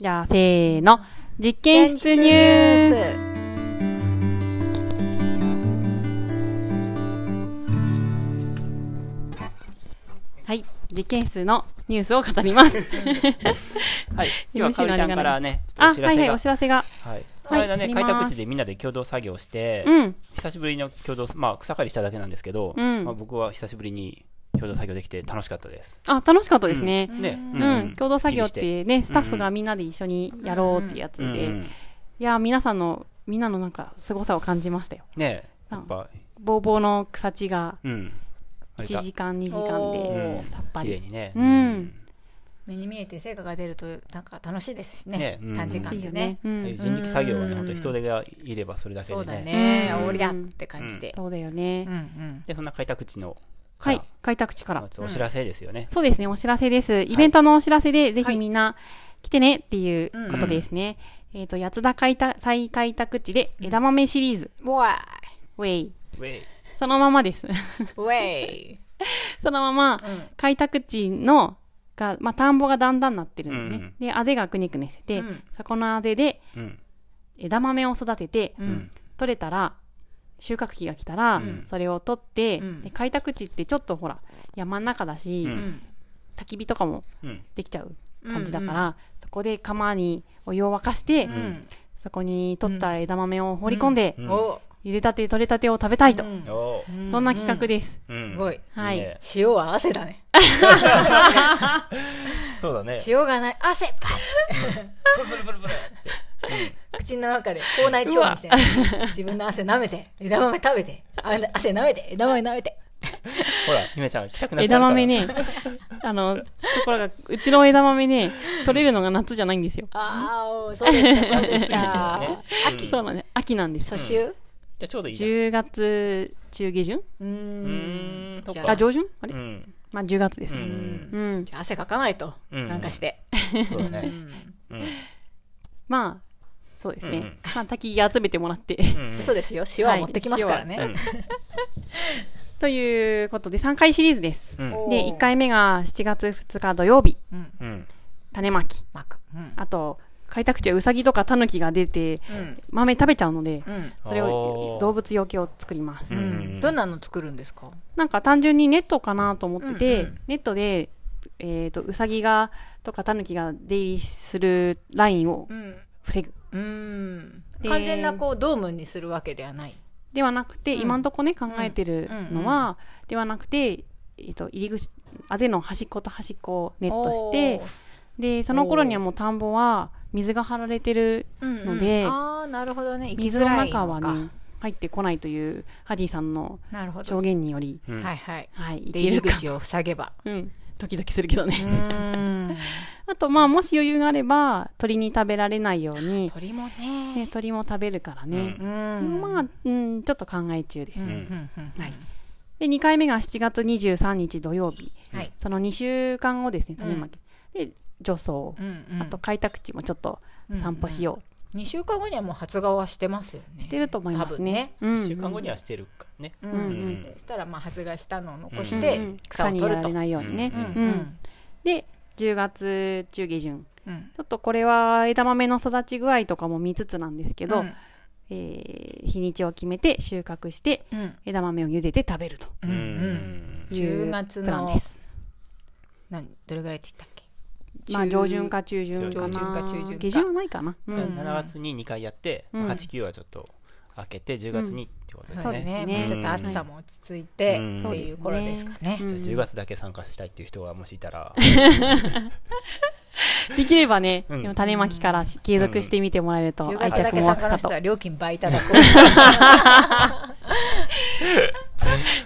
じゃあ、せーの。実験室ニュース。はい。実験室のニュースを語ります。はい。今日はかおりちゃんからね、あ、はいはい。お知らせが。はい。この間ね、開拓地でみんなで共同作業して、うん。久しぶりの共同、まあ、草刈りしただけなんですけど、うんまあ、僕は久しぶりに共同作業できて楽しかったです。あ、楽しかったですね。ね。うん。共同作業ってね、スタッフがみんなで一緒にやろうってやつで。んいや、皆さんの、みんなのなんか、凄さを感じましたよ。ねやっぱ、ぼうぼうの草地がうん。割と1時間、2時間おでーさっぱり。綺麗にね。うん目に見えて成果が出るとなんか楽しいですしね短時間でね。人力作業はね、うん本当人手がいればそれだけでそうだね。おりゃって感じでそうだよねうん。うんで、そんな開拓地の、はい。開拓地からお知らせですよね。そうですね、お知らせです。イベントのお知らせで、ぜひみんな来てねっていうことですね。えっと、八つ田開拓再開拓地で枝豆シリーズ。わウェイ。ウェイ。そのままです。ーいウェイそのまま、開拓地の、が、まあ、田んぼがだんだんなってるのね。うんで、あぜがくねくねしてて、うんそこのあぜでうん。枝豆を育てて、うん取れたら、収穫期が来たら、それを取って、ん。で開拓地ってちょっとほら、山の中だし、うん。焚き火とかもうん。できちゃう感じだから、そこで釜にお湯を沸かして、うん。そこに取った枝豆を放り込んで、うん。お。茹でたて取れたてを食べたいと、そんな企画です。うん。すごい。はいね。塩は汗だね。そうだね。塩がない。汗パプルプルプルプルって。ッ口の中で口内調理してね自分の汗舐めて枝豆食べてあ汗舐めて枝豆舐めてほら、ゆめちゃん、来たくな枝から豆。ね、あの、ところが、うちの枝豆ね、取れるのが夏じゃないんですよ。ああそうですかそうでしたね秋そうなんです。秋なんです。初秋？じゃあちょうどいいじゃん。10月中下旬？うんあ、上旬？あれ？うん。まあ10月ですうね。ん。うん。じゃあ汗かかないとうんなんかしてそうだね。うん。まあ、そうですね。うんまあ、焚き木集めてもらって。うん嘘ですよ。塩は持ってきますからうねん。ということで、3回シリーズです。うん。で、1回目が7月2日土曜日、うん。種まき。巻く。うん。あと、開拓地はウサギとかタヌキが出て、うん。豆食べちゃうので、うん。それを動物よけを作ります。うん。うんどんなの作るんですか？なんか単純にネットかなと思ってて、うんうんネットで、えっ、と、ウサギが、とかタヌキが出入りするラインをうん。防ぐ。うん。で。完全なこうドームにするわけではない。ではなくて、うん。今んとこね、考えてるのは、ではなくて、えっ、と、入り口、あぜの端っこと端っこをネットして、で、その頃にはもう田んぼは水が張られてるののでああなるほどね。水の中はか。ね、入ってこないというハディさんのなるほど。証言により、うん。はいはいはい、入り。口を塞げば。うん。ドキドキするけどね。あと、まあ、もし余裕があれば、鳥に食べられないように、鳥もね、ね鳥も食べるからね。うんまあ、うん、ちょっと考え中です。うんはい。で、2回目が7月23日土曜日。はいその2週間後ですね、種まき。で、除草。うんうんあと、開拓地もちょっと散歩しよ2週間後にはもう発芽はしてますよね。う。してると思いますね。多分ね。うん。一週間後にはしてるかね。うん。うん。でそしたらまあ発芽したのを残しうん。てうん草草にやられを取るとないようにね。うん。ううん。んで、10月中下旬。うん。ちょっとこれは枝豆の育ち具合とかも見つつなんですけど、うん。えー日にちを決めて収穫してうん。枝豆を茹でて食べるとうんうん。いう10月プランのです。何？どれぐらいって言った？っけまあ中上旬か中旬かな。上旬か中旬か。下旬はないかな。うんじゃあ7月に2回やって、うん。8、9はちょっと開けて、10月にってことですそうですね。ねねちょっと暑さも落ち着いてうん。っていう頃ですかね。うん。じゃあ10月だけ参加したいっていう人がもしいたら、できればね、うん。でも種まきからし継続してみてもらえると10愛着も湧くかと。け参加の人は。料金倍いただこ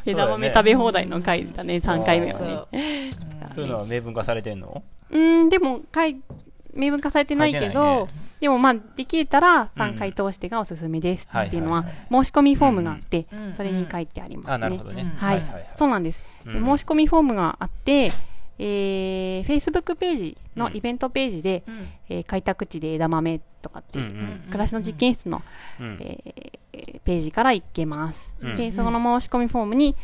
枝豆食べ放題の回だね、3回目うはね。そうそういうのは明文化されてんの？うん、でも、回、明文化されてないけど、ね。でもまあ、できたら3回通してがおすすめですっていうのは、申し込みフォームがあって、うん。それに書いてありますね。あ、なるほどね。はい、そうなんです、でうん。申し込みフォームがあって、えー、Facebook ページのイベントページで、うん。えー開拓地で枝豆とかっていう、うんうん暮らしの実験室の、うん。えーページから行けます、うん。でその申し込みフォームに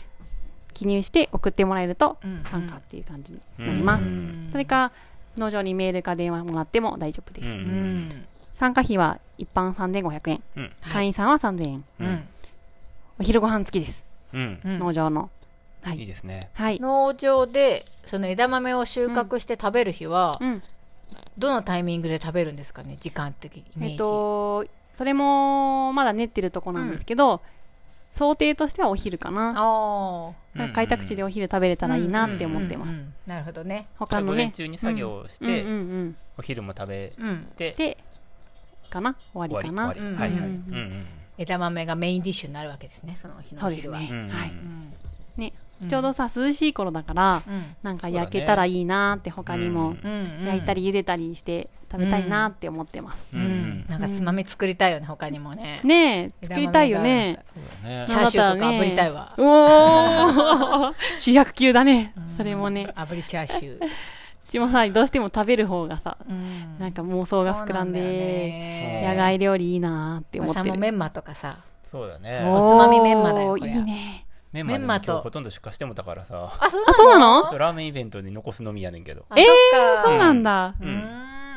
記入して送ってもらえるとうん参加っていう感じになります、うんそれか農場にメールか電話もらっても大丈夫です。うんううんん。参加費は一般3500円。うん会員さんは3000円。うん。お昼ご飯付きです。農場の。はいい。いですねはい。農場で、その枝豆を収穫して食べる日は、うん。どのタイミングで食べるんですかね？時間的イメージ。えっと、それもまだ練ってるとこなんですけど、想定としてはお昼かな。開拓地でお昼食べれたらいいなって思ってます。なるほどね。他のね。午前中に作業をして。お昼も食べうん。てで、かな？終わりかな？はいはい、枝豆がメインディッシュになるわけですね、その日のお昼は。そうですね。うんはい。ちょうどさ、涼しい頃だから、うんなんか焼けたらいいなって他にも焼いたり茹でたりして食べたいなって思ってます。なんかつまみ作りたいよね、他にもね。ねえ、作りたいよね。チャーシューとか炙りたいわ。おー 主役級だね。それもね。炙りチャーシュー。うちもさ、どうしても食べる方がさ、うんなんか妄想が膨らんで、ね野外料理いいなって思ってる。おさもメンマとかさ。そうだねおつまみメンマだよいいね。メンマでもメンマとほとんど出荷してもたからさあ、そうあ、そうなの？ラーメンイベントで残すのみやねんけどあそっかそうなんだ。うー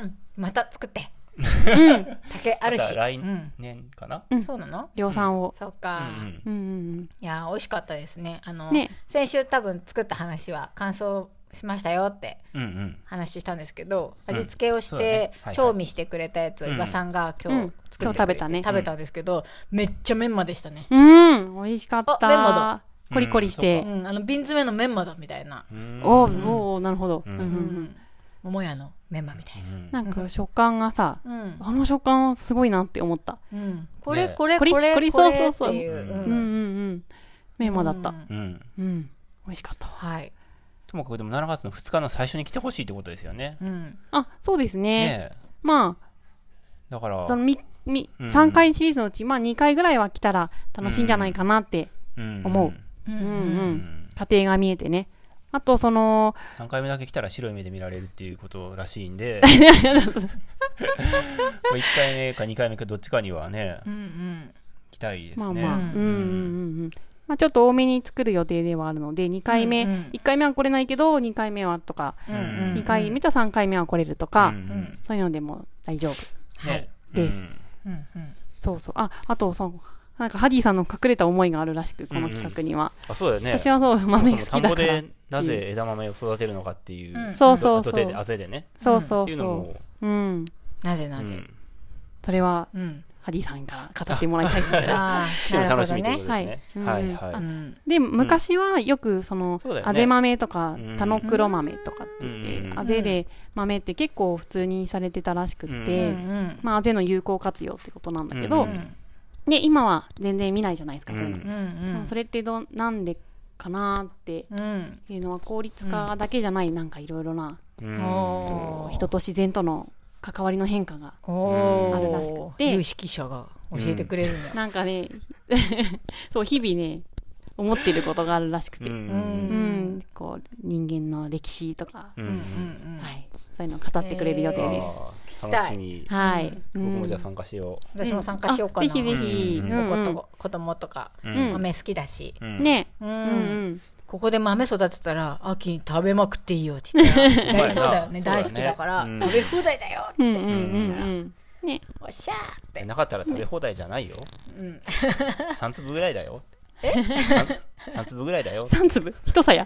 ん。また作って。うん。竹あるし。来うん年かな、そうなの？量産を。そっか。うんうんうんいやー、美味しかったですね。あの、ね先週多分作った話は感想しましたよってうんうん話したんですけど、味付けをして調味してくれたやつを伊庭さんが今うん日作ってくれて今日食べたね食べたんですけど、めっちゃメンマでしたね。うん。うん、美味しかった。あメンマだコリコリしてう。ん、あの瓶詰めのメンマだみたいな。うんおーおーなるほど。うんうんううんん。桃屋のメンマみたいな。なんか食感がさ、うん。あの食感すごいなって思った。うん。これねこれこれコリこれそうそうそうっていう。うんうんうんうん。メンマだった。うんうん。美味しかったわ。はい。ともかくでも7月の2日の最初に来てほしいってことですよねうん。あ、そうですね。ねえまだからあ、そのみ、み、うん3回シリーズのうち、まあ2回ぐらいは来たら楽しいんじゃないかなって、うん思うううんうん。うん家庭が見えてね。あと、その、3回目だけ来たら白い目で見られるっていうことらしいんで もう1回目か2回目かどっちかにはねうんうん。来たいですねまあまあ、ううんんうんうんうん。まあちょっと多めに作る予定ではあるので、2回目、うんうん1回目は来れないけど、2回目はとか、うんうん2回目と3回目は来れるとうか、んうんそういうのでも大丈夫。はい。ですうんうんうん。そうそう。あ、あと、そう、なんかハディさんの隠れた思いがあるらしく、この企画には。あそうだよね私はそう、豆好きそもそも田んぼだからで。なぜ枝豆を育てるのかっていう、うんそうそうそう土手であぜでねそうそっていうのうそもう。うん。なぜなぜ。うんそれは、うん。ハディさんから語ってもらいたいみたいな。ああ、来てもなるほど楽しみというこね。とですねはいうんはい。で、昔はよく、そのあぜ豆とかうん、田の黒豆とかって言うんって、うんあぜで豆って結構普通にされてたらしくて、うんまあ、あぜの有効活用ってことなんだけうどうん。、で、今は全然見ないじゃないですか、そういうの。それってど、なんでかなってうん。いうのは効率化だけじゃない、なんかいろいろな、人と自然との関わりの変化が。おあるらしくーて。有識者が教えてくれるんだ。よ。なんかね、そう、日々ね、思ってることがあるらしくて。ううん、んこう、人間の歴史とか、うん。うんうんはい、そういうのを語ってくれる予定です。あー。楽しみ。はい。僕もじゃ参加しよ私も参加しようかな。あぜひぜひ。子供とかううん。豆好きだし。うん。ね、ううんんここで豆育てたら秋に食べまくっていいよって言ったら やりそうだよね。大好きだからうん。食べ放題だよって。うん。うんうんうん。うん。ね、おっしゃーって。なかったら食べ放題じゃないよ。うん。3粒ぐらいだよ。え？3, 粒ぐらいだよ。三粒。一さや。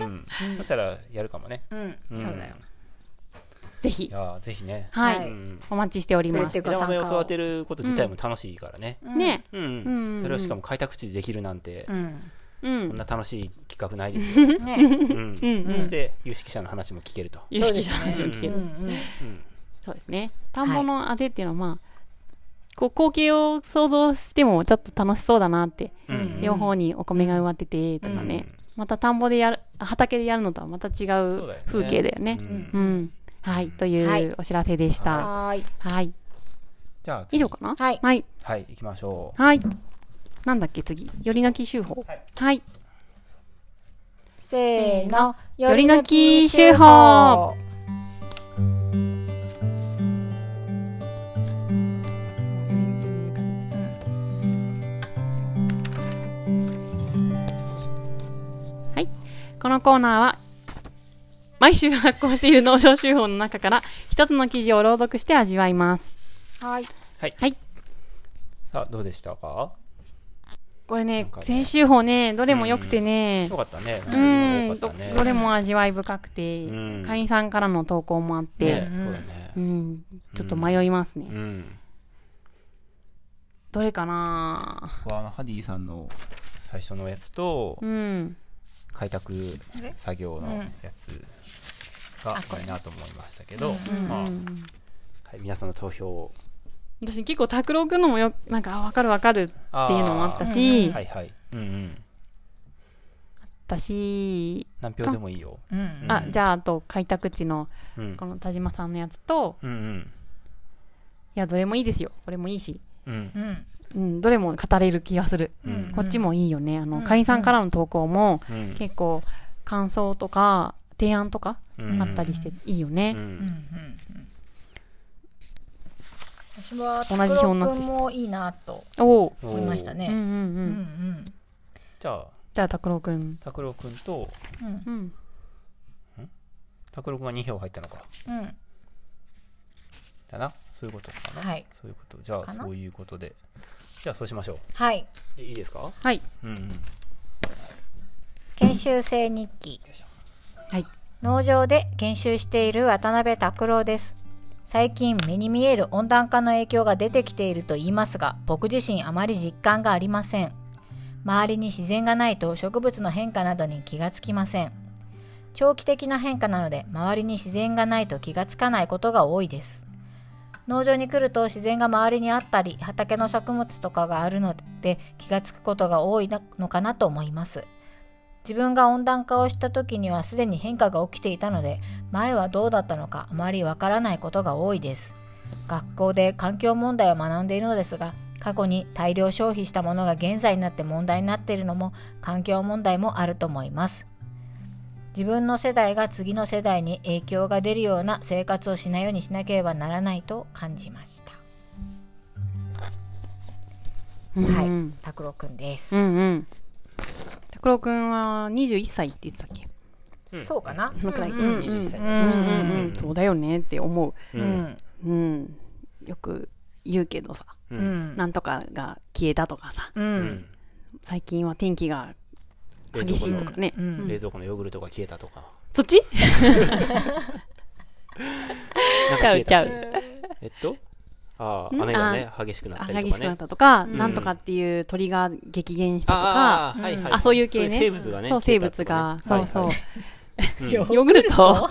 うん。そしたらやるかもね。うん。うん。そうだよ。ぜひい。やーぜひねはい。お待ちしております枝豆を育てること自体も楽しいからねね。うんうんうんそれをしかも開拓地でできるなんてうん。うこんん。な楽しい企画ないですよね。うんうんそして有識者の話も聞けると有識者の話を聞ける。そうですね。田んぼのあぜっていうのは、まあ、こう、光景を想像してもちょっと楽しそうだなって、うん両方にお米が植わってて、とかね。また田んぼでやる、畑でやるのとはまた違そうだようね風景だよねう。んうん。はい。とはいいうお知らせでした。はーい。はい。じゃあ次以上かな？はいはい。はい行きましょはい。なんだっけ、次？よりのき手法。はい。せーの。よりのき手法このコーナーは、毎週発行している農場手法の中から一つの記事を朗読して味わいます。はい。はい。はい。さあ、どうでしたか？これね先週法ね、どれも良くてねよ、かったね。うん、ど。どれも味わい深くて、うん会員さんからの投稿もあって、ね、そうだねう。ん、ちょっと迷いますね。うん。どれかな？僕はあのハディさんの最初のやつとう、ん。開拓作業のやつがいいなと思いましたけど、まあ、はい、皆さんの投票を。私結構拓郎くんのもよなんかあ分かる分かるっていうのもあったし、はいはい。うんうん。だし何票でもいいよ。うん。うんあじゃああと開拓地のうん。この田島さんのやつとうんうん。いやどれもいいですよこれもいいし、うん。うん。うん、どれも語れる気がする、うんこっちもいいよねあの、うん会員さんからの投稿もうん。結構感想とか提案とかうんあったりしていいよね、ううんうんん。私は同じ表になってもいいなとおお思いましたね。うんうんうん、うんうんじゃあ、じゃあ拓郎くん拓郎くんと、うんうん拓郎くんが2票入ったのか。うんだな。そういうことかな。はいそういうこと。じゃあ、そういうことで。じゃあ、そうしましょう。はい。でいいですか？はいうんうん。研修生日記。はい農場で研修している渡辺拓郎です。最近目に見える温暖化の影響が出てきていると言いますが、僕自身あまり実感がありません。周りに自然がないと植物の変化などに気がつきません。長期的な変化なので、周りに自然がないと気がつかないことが多いです。農場に来ると自然が周りにあったり、畑の作物とかがあるので気がつくことが多いのかなと思います。自分が温暖化をした時にはすでに変化が起きていたので前はどうだったのかあまりわからないことが多いです。学校で環境問題を学んでいるのですが過去に大量消費したものが現在になって問題になっているのも環境問題もあると思います。自分の世代が次の世代に影響が出るような生活をしないようにしなければならないと感じました、はいうん。拓郎くんです、うんうん拓郎くんは21歳って言ってたっけ？そうかな。そのくらい、うん。うんうん21歳そうだよねって思う。う。うん。んうん。よく言うけどさ。う。うん。んなんとかが消えたとかさ。ううん。ん。最近は天気が冷激しいとかね、うん。冷蔵庫のヨーグルトが消えたとか。そっち？ちゃうちゃう。えっと？ああ、ん？雨がね、激しくなったりとかね。激しくなっ。たとか、ん。なんとかっていう鳥が激減したとかああ、はいはい。あそういう系ね。生物がね。そう生物が、消えたそうそう、とかね。ヨ ヨーグルト？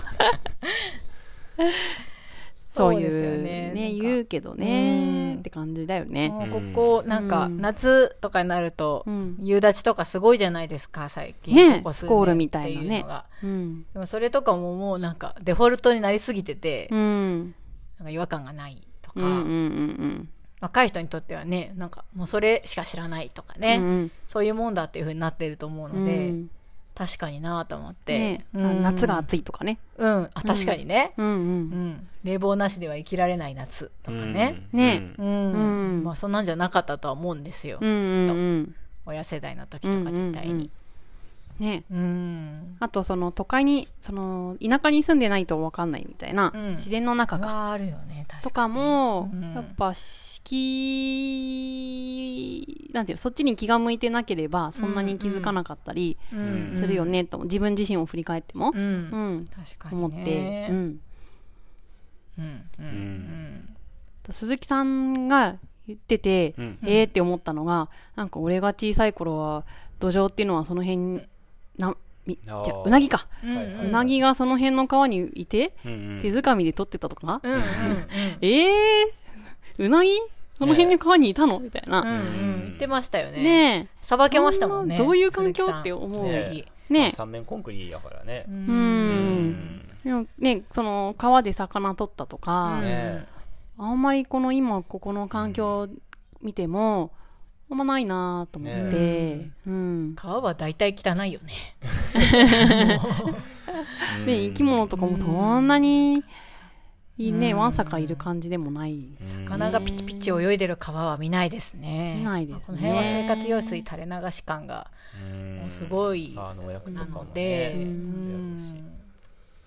そういそうですようねね言うけどうねん。って感じだよね。もうここなんかうん。夏とかになるとうん。夕立とかすごいじゃないですか最近。ねここコールみたいなね。うのが。うん。でもそれとかももうなんかデフォルトになりすぎててうん。なんか違和感がない。とか。うんうんうん若い人にとってはねなんかもうそれしか知らないとかうねん。そういうもんだっていう風になってると思うのでうん。確かになと思って。ね。あうん。夏が暑いとかね。うん。あ確かにね。うん。ううん。ん。冷房なしでは生きられない夏とかね。ね。ううん。ん。まあそんなんじゃなかったとは思うんですよ。うんうんうん。親世代の時とか絶対にね。うん。あとその都会にその田舎に住んでないと分かんないみたいな、うん。自然の中が。があるよね確かに。とかも、うん。やっぱ敷なんていうのそっちに気が向いてなければそんなに気づかなかったりうんするよねと、自分自身を振り返っても。う、ん。うん。確かに思って、ねうん、うんううん。ん。鈴木さんが言ってて、うん。えーって思ったのがなんか俺が小さい頃は土壌っていうのはその辺になみじゃうなぎか、うんうなぎがその辺の川にいてうんうん。手づかみで取ってたとか、うんうん えー、うなぎ？その辺の川にいたの？みたいな。うんうんうん。言ってましたよね。ねさばけましたもんねどういう環境って思う？ね三面コンクリやからね。う。うん。ん。でもね、その川で魚取ったとか、ねあんまりこの今ここの環境を見ても、あんまないなと思って、ねうん。川は大体汚いよね。で、生き物とかもそんなに、いいね、わんさかいる感じでもない。魚がピチピチ泳いでる川は見ないですね。見ないですね。この辺は生活用水垂れ流し感がうん。もうすごいあのお役となので、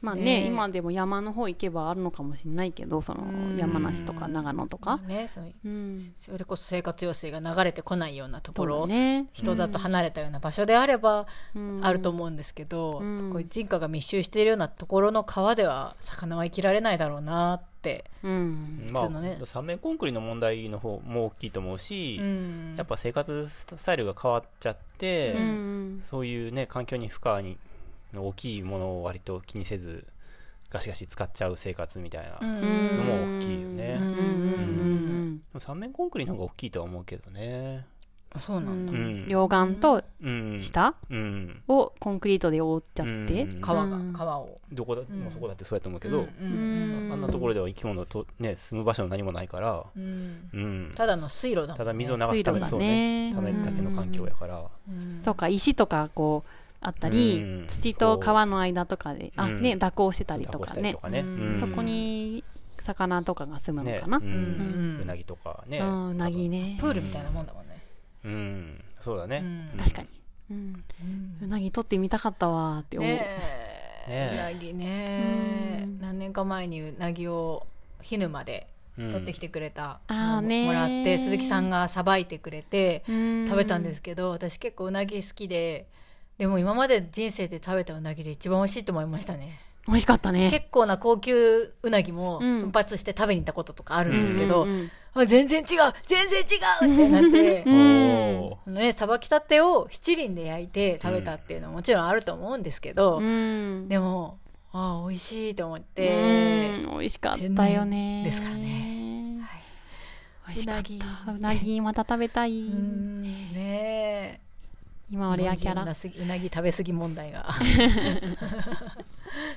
まあねね。今でも山の方行けばあるのかもしれないけどその山梨とか長野とか。ねそううん。それこそ生活用水が流れてこないようなところ、だね。人だと離れたような場所であればうん。あると思うんですけど、うん。こう人家が密集しているようなところの川では魚は生きられないだろうなって、うん。まあ普通のね。三面コンクリの問題の方も大きいと思うし、うん。やっぱ生活スタイルが変わっちゃって、うん。そういうね環境に負荷に大きいものを割と気にせずガシガシ使っちゃう生活みたいな、うん。のも大きいよね。うん。うん。でも三面コンクリの方が大きいとは思うけどね。そうなんだ、うん。両岸とうん。下うん。をコンクリートで覆っちゃって。うん。川が、うん。川を。どこだ、ん。まあそこだってそうやと思うけど、うんうんあんなところでは生き物とね住む場所何もないから。うん。うん。ただの水路だもんね。ただ水を流すためそうね。ね。ためだけの環境やから。うん。そうか石とかこうあったり、うん。土と川の間とかであ、うん。ね蛇行してたりとかね。たりとかね、うん。うん。そこに魚とかが住むのねかな、ううん。ん。うなぎとかね。うんうなぎね。プールみたいなもんだもんね、うん。そうだね。うん。確かに、うん、うなぎ取ってみたかったわーって思う、ねねえ。うなぎねうん。何年か前にうなぎを火沼でうん。取ってきてくれたのもらって鈴木さんがさばいてくれてうん。食べたんですけど私結構うなぎ好きででも今まで人生で食べたうなぎで一番美味しいと思いましたね。美味しかったね。結構な高級うなぎもうん。奮発して食べに行ったこととかあるんですけど、うんうんあ全然違う全然違うってなってねさばきたてを七輪で焼いて食べたっていうのはもちろんあると思うんですけど、うん。でもああ美味しいと思っうて、ん。美味しかったよね。ですからね。美味しかっうなぎ。たうなぎまた食べたい、うん。ねえ今はレアキャラうなすぎうなぎ食べ過ぎ問題が。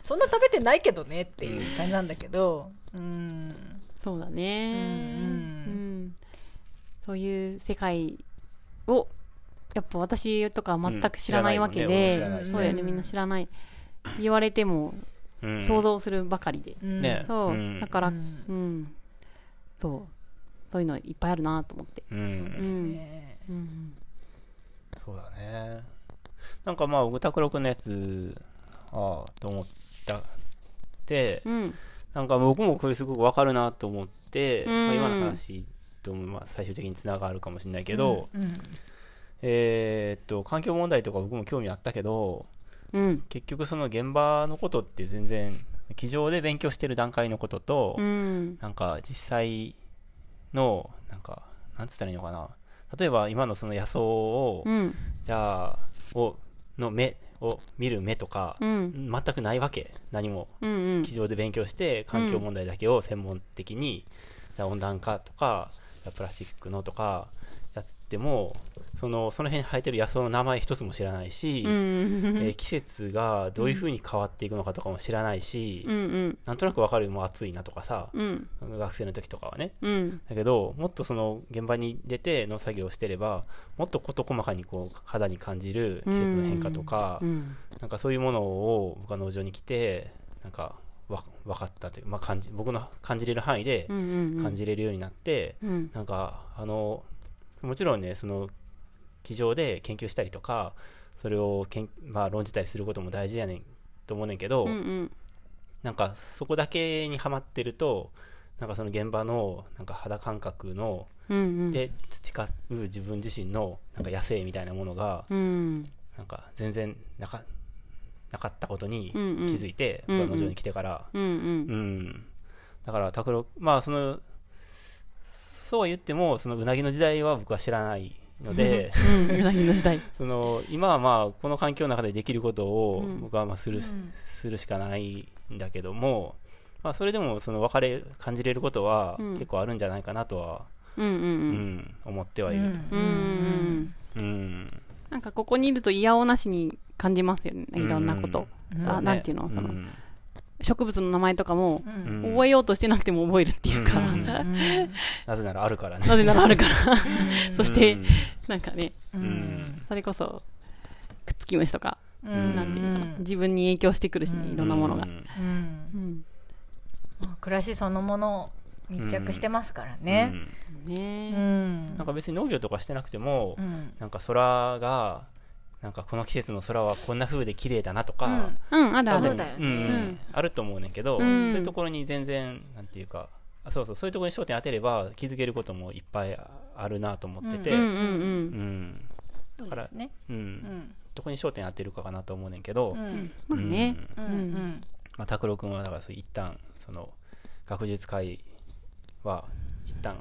そんな食べてないけどねっていう感じなんだけど。うん。そうだね。うんうん。そういう世界をやっぱ私とかは全く知らないわけうん。で、知らないもんね。そうだよね。みんな知らない。言われてもうん。想像するばかりで、うん。ね。そう、うん。だからううん。ん、そう。そういうのいっぱいあるなと思って。うん。ですね。うんそうだね。なんかまあ僕拓郎君のやつああと思った。ってうん。なんか僕もこれすごくわかるなと思って、うん。まあ、今の話ともまあ最終的につながるかもしれないけど、うんえーっと環境問題とか僕も興味あったけどうん。結局その現場のことって全然机上で勉強してる段階のことと、うん。なんか実際のなんかなんつったらいいのかな例えば今のその野草を、うん。じゃあをの目を見る目とか、うん。全くないわけ。何も。うんうん。机上で勉強して環境問題だけを専門的に、じゃあ温暖化とかプラスチックのとかやってもそのその辺に生えてる野草の名前一つも知らないし、うん。えー季節がどういう風に変わっていくのかとかも知らないし、うんうん。なんとなくわかるもう暑いなとかさ、うん。学生の時とかはね。うん。だけどもっとその現場に出て農作業をしてればもっと事細かにこう肌に感じる季節の変化とか、うん。なんかそういうものを僕は農場に来てなんかわ分かったという、まあ、感じ僕の感じれる範囲でうんうん。感じれるようになって、うん。なんかあのもちろんねその机上で研究したりとかそれをけん、まあ、論じたりすることも大事やねんと思うねんけど、うんうん。なんかそこだけにはまってるとなんかその現場のなんか肌感覚のうんうん。で培う自分自身のなんか野生みたいなものがうん。なんか全然なかなかったことに気づいて、うんうん。農場に来てから、うんうん。うん。だから拓郎まあそのそうは言ってもそのうなぎの時代は僕は知らないのでうんうなぎの時代。その今はまあこの環境の中でできることをうん。僕はまあする,、うん。するしかないんだけども、まあ、それでもその分かれ感じれることはうん。結構あるんじゃないかなとは、うんうんうん。うん思ってはいる、うんうんうんうん。なんかここにいると嫌おなしに感じますよねいろんなこと。うん。あね。なんていうのそのうん植物の名前とかも覚えようとしてなくても覚えるっていうか。なぜならあるからね。なぜならあるから。そしてうん。なんかねうん。それこそくっつき虫とかうん。なんていうのかな。自分に影響してくるしねうん。いろんなものが。うん。うん。うん。まあ暮らしそのもの密着してますからね。うん。うねん。なんか別に農業とかしてなくても、うん。なんか空がなんかこの季節の空はこんな風で綺麗だなとか、うん、あるある。そうだよね。うんあると思うねんけど、うん。そういうところに全然なんていうかあそうそうそういうところに焦点当てれば気づけることもいっぱいあるなと思ってて、うんうんうん。うん。そうですね。うん。うん。どこに焦点当てるかかなと思うねんけど、うん。まあね。うん。うんまあ、拓郎君はだから一旦その学術会は一旦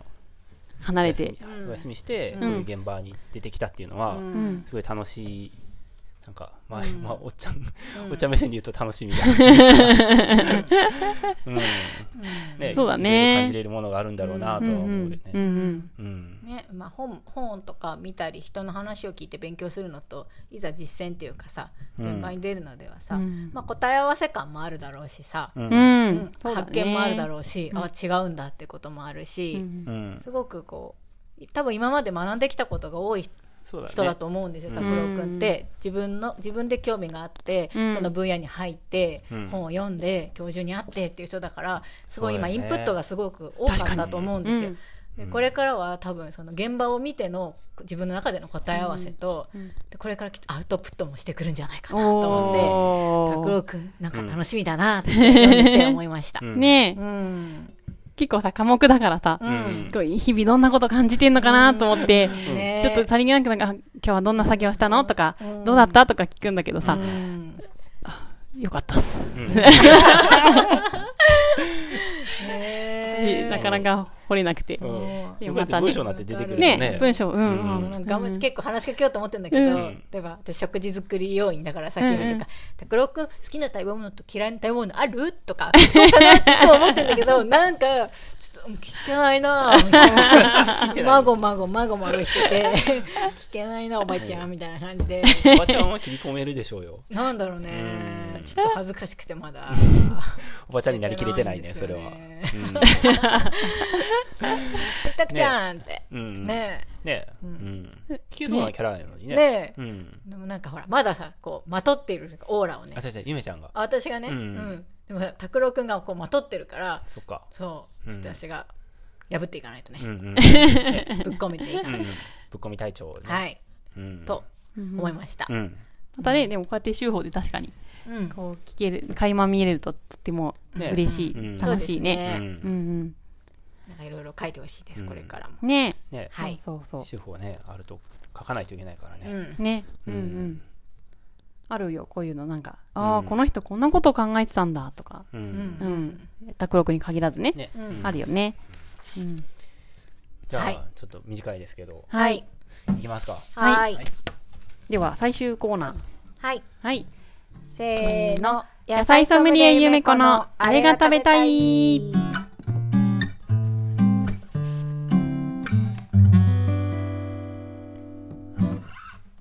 離れお休みて。お休みして、うんこういう現場に出てきたっていうのは。すごい楽しいなんか、まあ、うんまあ、おっちゃん、うんおっちゃん目線で言うと楽しみだ。うん。ねそうだね感じれるものがあるんだろうなとは思うよね。うんうん。うん。ねまあ、本本とか見たり人の話を聞いて勉強するのといざ実践っていうかさうん現場に出るのではさ、うんまあ、答え合わせ感もあるだろうしさ、うん。発見もあるだろろうし、あ違うんだってこともあるし、うん。すごくこう多分今まで学んできたことが多い。人だと思うんですよ拓郎、君って。自分の自分で興味があって、うん。その分野に入って、うん。本を読んで教授に会ってっていう人だからすごい今インプットがすごく多かったと思うんですよ。うん。でこれからは多分その現場を見ての自分の中での答え合わせと、でこれからきっとアウトプットもしてくるんじゃないかなと思って拓郎君なんか楽しみだなって思いました。うん。ねえ、うん結構さ、科目だからさ、うん。こう日々どんなこと感じてんのかなと思って、ね。ちょっとさりげなくなんか、今日はどんな作業したの？とか、どうだった？とか聞くんだけどさ、うん。よかったっす。ねなかなか掘れなくて。うん。でよかったまたね。文章になって出てくるよね。ね。文章、うん、うん。頑張って結構話しかけようと思ってんだけど、うん。例えば私食事作り要員だからさっき言ったとか「拓郎君好きな食べ物と嫌いな食べ物ある?」とか聞こうかなっていつも思ってんだけど なんかちょっとうん聞けないなみたいなまごまごまごまごしてて聞けないなおばちゃんみたいな感じで。おばちゃんは切り込めるでしょうよ。なんだろうね。ちょっと恥ずかしくてまだ。おばちゃんになりきれてないね、それは。たくちゃんって。うん。ね。ね。うん。聞けそうなキャラなのにね。えね。えうん。でもなんかほらまださこうまとっているオーラをね。あ、違う違う、ゆめちゃんが。あ私がね、ううん。んでも拓郎君がこうまとってるからそっか。そう。ちょっと私が破っていかないとね。う、んうん。ぶっ込めていかうんないと、ぶっ込み隊長ね。はい。うん。と思いました、うん。またね、でもこうやって週報で確かに、うん。こう聞ける、垣間見れるととってもね。嬉しい、うん。楽しいね。そうんうんいろいろ書いてほしいです、うんこれからもうん。ねねはいそうそう手法ね、あると書かないといけないからね。うんね。うんううんん。あるよ、こういうの。なんか、ああ、うんこの人こんなこと考えてたんだ、とか。う。うんうんん。拓郎君に限らずね。ね。うんうんあるよね。うん。じゃはいあ、ちょっと短いですけど、はい。いきますか。はいはいでは、最終コーナー。はいはい。せーの野菜ソムリエゆめこのあれが食べたい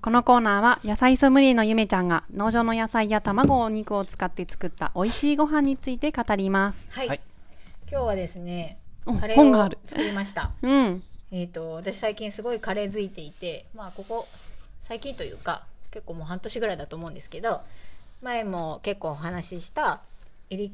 このコーナーは野菜ソムリエのゆめちゃんが農場の野菜や卵、お肉を使って作った美味しいご飯について語ります。はい、はい今日はですねおカレーを本がある作りましたうん。えっ、と私最近すごいカレーづいていてまあここ最近というか結構もう半年ぐらいだと思うんですけど前も結構お話ししたエリッ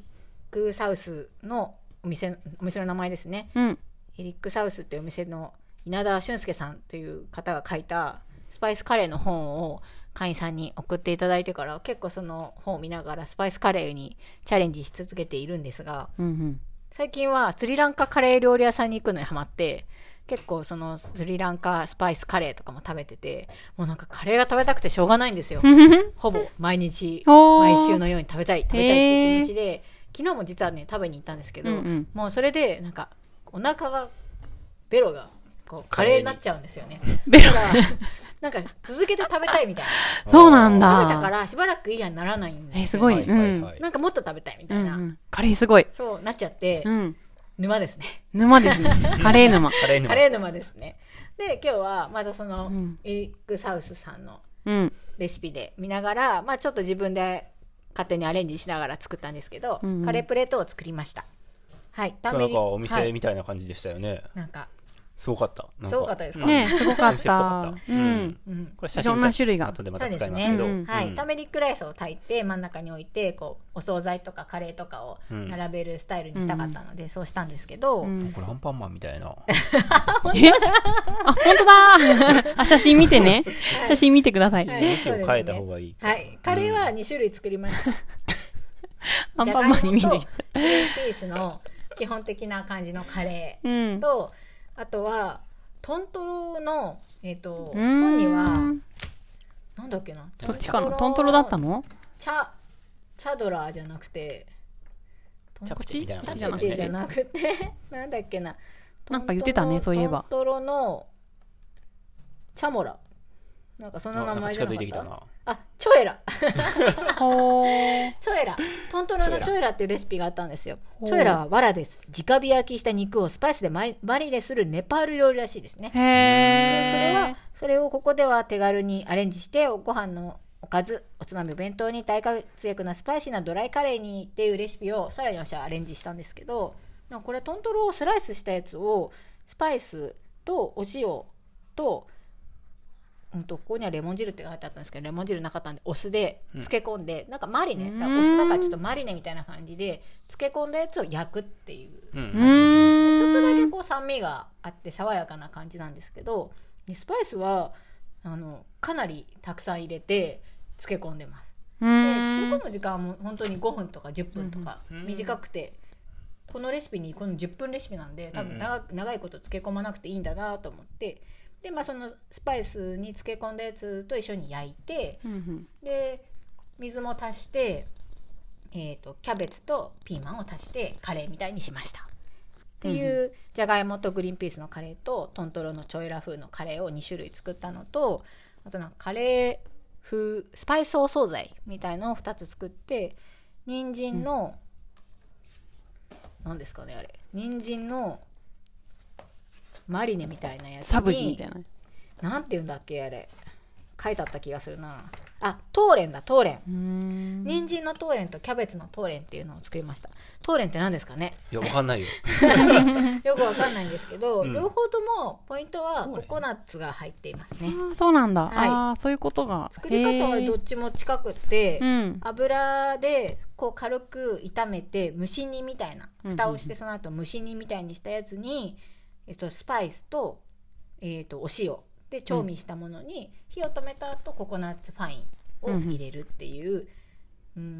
クサウスのお店お店の名前ですねうん。エリックサウスっていうお店の稲田俊介さんという方が書いたスパイスカレーの本を会員さんに送っていただいてから結構その本を見ながらスパイスカレーにチャレンジし続けているんですがうんうん。最近はスリランカカレー料理屋さんに行くのにハマって結構そのスリランカスパイスカレーとかも食べててもうなんかカレーが食べたくてしょうがないんですよ。ほぼ毎日 毎週のように食べたい食べたいっていう気持ちで昨日も実はね食べに行ったんですけど、うんうん。もうそれでなんかお腹がベロがこうカレーになっちゃうんですよね。ベロだからなんか続けて食べたいみたいな そうなんだ。食べたからしばらくいいやにならないんですよえーすごい。はうん。なんかもっと食べたいみたいな、うんうん。カレーすごい。そうなっちゃって、うん。沼ですね沼ですね。カレー沼。カレーのカレー沼ですねで今日はまずその、んエリック・サウスさんのうん。レシピで見ながら、まあ、ちょっと自分で勝手にアレンジしながら作ったんですけど、カレープレートを作りましたはいなんかお店はいみたいな感じでしたよね。なんかすごかった。すごかったですか？ねすごかった。ううんん。うんこれ写真いろんな種類が後でまたそうですね使いますけど。うんはい、うんターメリックライスを炊いて真ん中に置いてこうお惣菜とかカレーとかをうん並べるスタイルにしたかったので、そうしたんですけど、うんこれアンパンマンみたいな。えあ、本当だ あ、写真見てね。写真見てください。はい向きを変えた方がいい。はい、カレーは2種類作りました。アンパンマンに見てきた。グリーンピースの基本的な感じのカレうんー。と、あとはトントロの、えっ、ーん本には、なんだっけな。どっちかな？トントロだったの？チャ、チャドラーじゃなくて、チャプチ？みたいなチ感じャプチじゃなくて、なんだっけな。なんか言ってたねそういえばトントロの、チャモラ。なんかその名あなんか前じゃなかった近づいてきた。な。あ、チョエラ。チョエラ。トントロのチョエラっていうレシピがあったんですよ。チョエラは藁です。直火焼きした肉をスパイスでマリマリネするネパール料理らしいですね。それは、それをここでは手軽にアレンジして、ご飯のおかず、おつまみ、お弁当に大活躍なスパイシーなドライカレーにっていうレシピをさらに私はアレンジしたんですけど、これトントロをスライスしたやつをスパイスとお塩と、うんとここにはレモン汁って書いてあったんですけどレモン汁なかったんでお酢で漬け込んで、なんかマリネだお酢だからちょっとマリネみたいな感じで漬け込んだやつを焼くっていう。うん。うーん。ちょっとだけこう酸味があって爽やかな感じなんですけどでスパイスはあのかなりたくさん入れて漬け込んでます。うで漬け込む時間はもう本当に5分とか10分とかうん。短くてこのレシピにこの10分レシピなんで多分長く長いこと漬け込まなくていいんだなと思ってで、まあ、そのスパイスに漬け込んだやつと一緒に焼いてうんうん。で水も足して、えー、とキャベツとピーマンを足してカレーみたいにしました。っていうじゃがいもとグリーンピースのカレーとトントロのチョイラ風のカレーを2種類作ったのとあとなんかカレー風スパイスお惣菜みたいのを2つ作って人参の、何ですかねあれ。人参のマリネみたいなやつにサブジみたいな。なんて言うんだっけあれ書いてあった気がするなあトーレンだトーレン。人参のトーレンとキャベツのトーレンっていうのを作りましたトーレンって何ですかね？いや、わかんないよ。よくわかんないんですけど、うん両方ともポイントはココナッツが入っていますねそうなんだ。はいああ、そういうことが。作り方はどっちも近くって、うん。油でこう軽く炒めて蒸し煮みたいなうん蓋をしてその後蒸し煮みたいにしたやつに、えっと、スパイスと,、えっとお塩で調味したものに火を止めた後ココナッツファインを入れるっていう、うん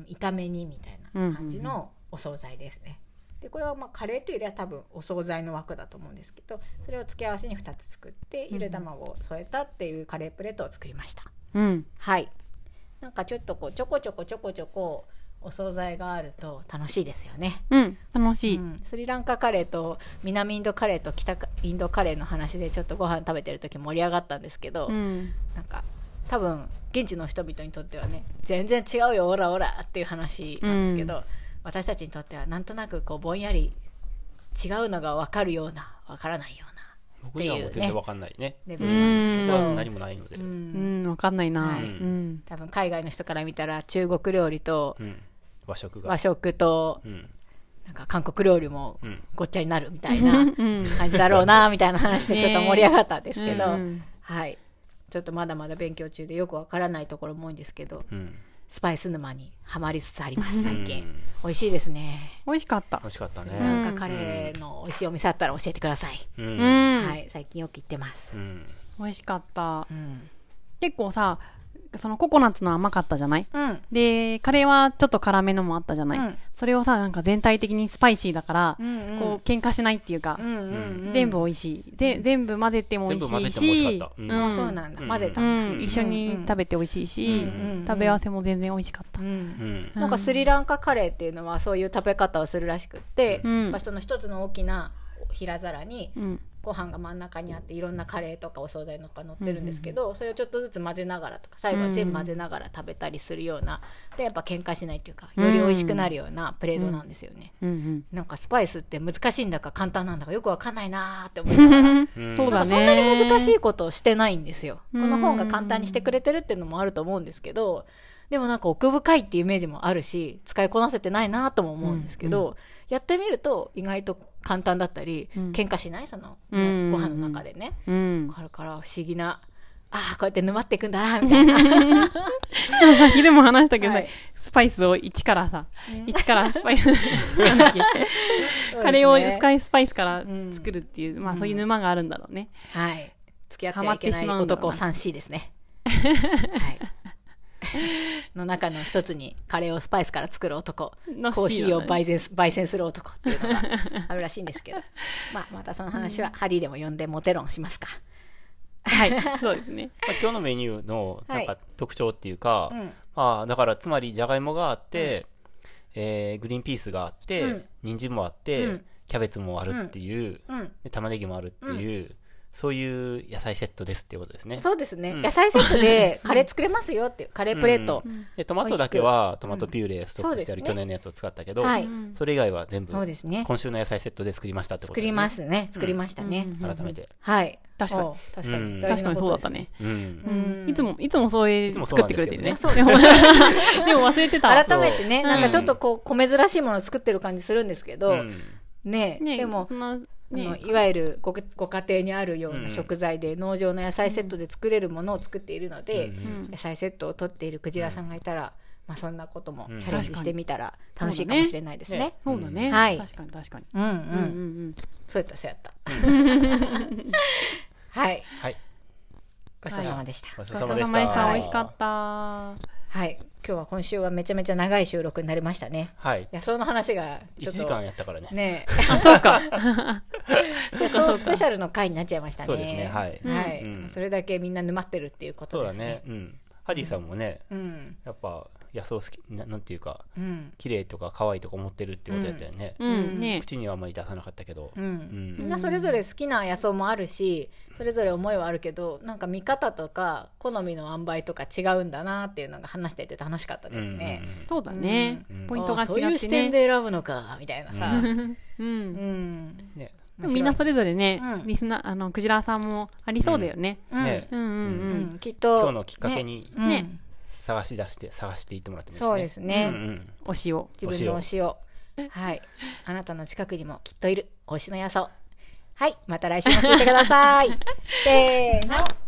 炒め煮みたいな感じのお惣菜ですね。でこれはまあカレーというよりは多分お惣菜の枠だと思うんですけどそれを付け合わせに2つ作ってゆで卵を添えたっていうカレープレートを作りました。うん。はい。なんかちょっとこうちょこちょこちょこちょこお惣菜があると楽しいですよね。うん。楽しい。うん、スリランカカレーと南インドカレーと北インドカレーの話でちょっとご飯食べてる時盛り上がったんですけど、うん。なんか多分現地の人々にとってはね全然違うよオラオラっていう話なんですけど、私たちにとってはなんとなくこうぼんやり違うのが分かるような分からないような僕にはもう全然わかんないね。レベルなんですけうんど、まず何もないので。ううん。うん、わかんないな。はいうん。多分海外の人から見たら中国料理と和食が。和食とうん。なんか韓国料理もうん。ごっちゃになるみたいなうん。感じだろうなみたいな話で ちょっと盛り上がったんですけど、うんはいちょっとまだまだ勉強中でよくわからないところも多いんですけどうん。スパイス沼にはまりつつあります最近、うん美味しいですね美味しかった美。味しかったね。ランカカレーの美味しいお店あったら教えてください、う。うんん。はい最近よく行ってますうん。美味しかったう。ん、結構さ、そのココナッツの甘かったじゃない？うん。で、カレーはちょっと辛めのもあったじゃない、うん。それをさ、なんか全体的にスパイシーだから、うんうん。こう、喧嘩しないっていうか、うんうんうん全部美味しい。ぜ全部混ぜても美味しいしうそうなんだ。混ぜた。うん。一緒に食べて美味しいし、うんうん食べ合わせも全然美味しかった。うん。うん。なんかスリランカカレーっていうのはそういう食べ方をするらしくって、うん。その一つの大きな平皿にうん。ご飯が真ん中にあっていろんなカレーとかお惣菜とか乗ってるんですけど、それをちょっとずつ混ぜながらとか最後は全部混ぜながら食べたりするようなでやっぱ喧嘩しないっていうかより美味しくなるようなプレートなんですよね。なんかスパイスって難しいんだか簡単なんだかよくわかんないなーって思いながら。なんかそんなに難しいことをしてないんですよ。この本が簡単にしてくれてるっていうのもあると思うんですけど、でもなんか奥深いっていうイメージもあるし、使いこなせてないなとも思うんですけど、やってみると意外と簡単だったり、喧嘩しない？その、うんご飯の中でね。うん。だから不思議な、ああ、こうやって沼っていくんだな、みたいな。さ 昼も話したけどさ、はいスパイスを1からさ、1からスパイス、なんだっけ、カレーをスカイスパイスから作るっていう、まあそういう沼があるんだろうね。はい。付き合ってはいけない男な 3C ですね。はい。の中の一つにカレーをスパイスから作る男、のコーヒーを焙煎す焙煎する男っていうのがあるらしいんですけど、まあまたその話はハディでも呼んでモテ論しますか。はい、そうですね。まあ、今日のメニューのなんはか特徴っていうか、うん。まあ、だからつまりじゃがいもがあって、えーグリーンピースがあって、うん。人参もあって、うん。キャベツもあるっていう、うん。で玉ねぎもあるっていう、そういう野菜セットですっていうことですね。そうですね。うん野菜セットで カレー作れますよっていう、カレープレート。でトマトだけはトマトピューレストックしてある去年のやつを使ったけど、はいそれ以外は全部そうですね。今週の野菜セットで作りましたってこと作りますね。作りましたね。改めて。はい。確かに確かうんに。大確かにそうだったねいつも、いつもそういういつもそう作ってくれてるね。そうでもでも 忘れてた。改めてね、なんかちょっとこう、小珍しいものを作ってる感じするんですけど、うんねね、でも、ね、いわゆるごご家庭にあるような食材で、農場の野菜セットで作れるものを作っているので、野菜セットを取っているクジラさんがいたら、まあ、そんなこともチャレンジしてみたら楽しいかもしれないですね。そうだね。はい確かに確かに。うんうん、うんうん。そうやったそうやった。はい、はい。ごちそうさまでした。ごちそうさまでした。美味しかった。はい、今日は今週はめちゃめちゃ長い収録になりましたね。はい。野草の話がち1ょっと時間やったからね。ねあ、そうか。野草スペシャルの回になっちゃいましたね。そうですねはいはい、うんそれだけみんな沼ってるっていうことですね。そうだね。うん。ハディさんもね、うんやっぱ野草好きな、なんていうか、うん綺麗とか可愛いとか思ってるってことやったよね。うん、ね。口にはあんまり出さなかったけど。ううんん。みんなそれぞれ好きな野草もあるしそれぞれ思いはあるけどなんか見方とか好みの塩梅とか違うんだなっていうのが話してて楽しかったですね。そうだね。ポイントが違あそういう。視点で選ぶのかみたいなさ。うん。うんね。みんなそれぞれねう、んリスナー、あの、クジラさんもありそうだよね。うんね。うんうんきっと今日のきっかけにねね探し出して、探していってもらってもいいそうですね。うんうん。お塩。自分の推しを。はい。あなたの近くにもきっといる推しの野草。はい。また来週も聞いてください。せーの。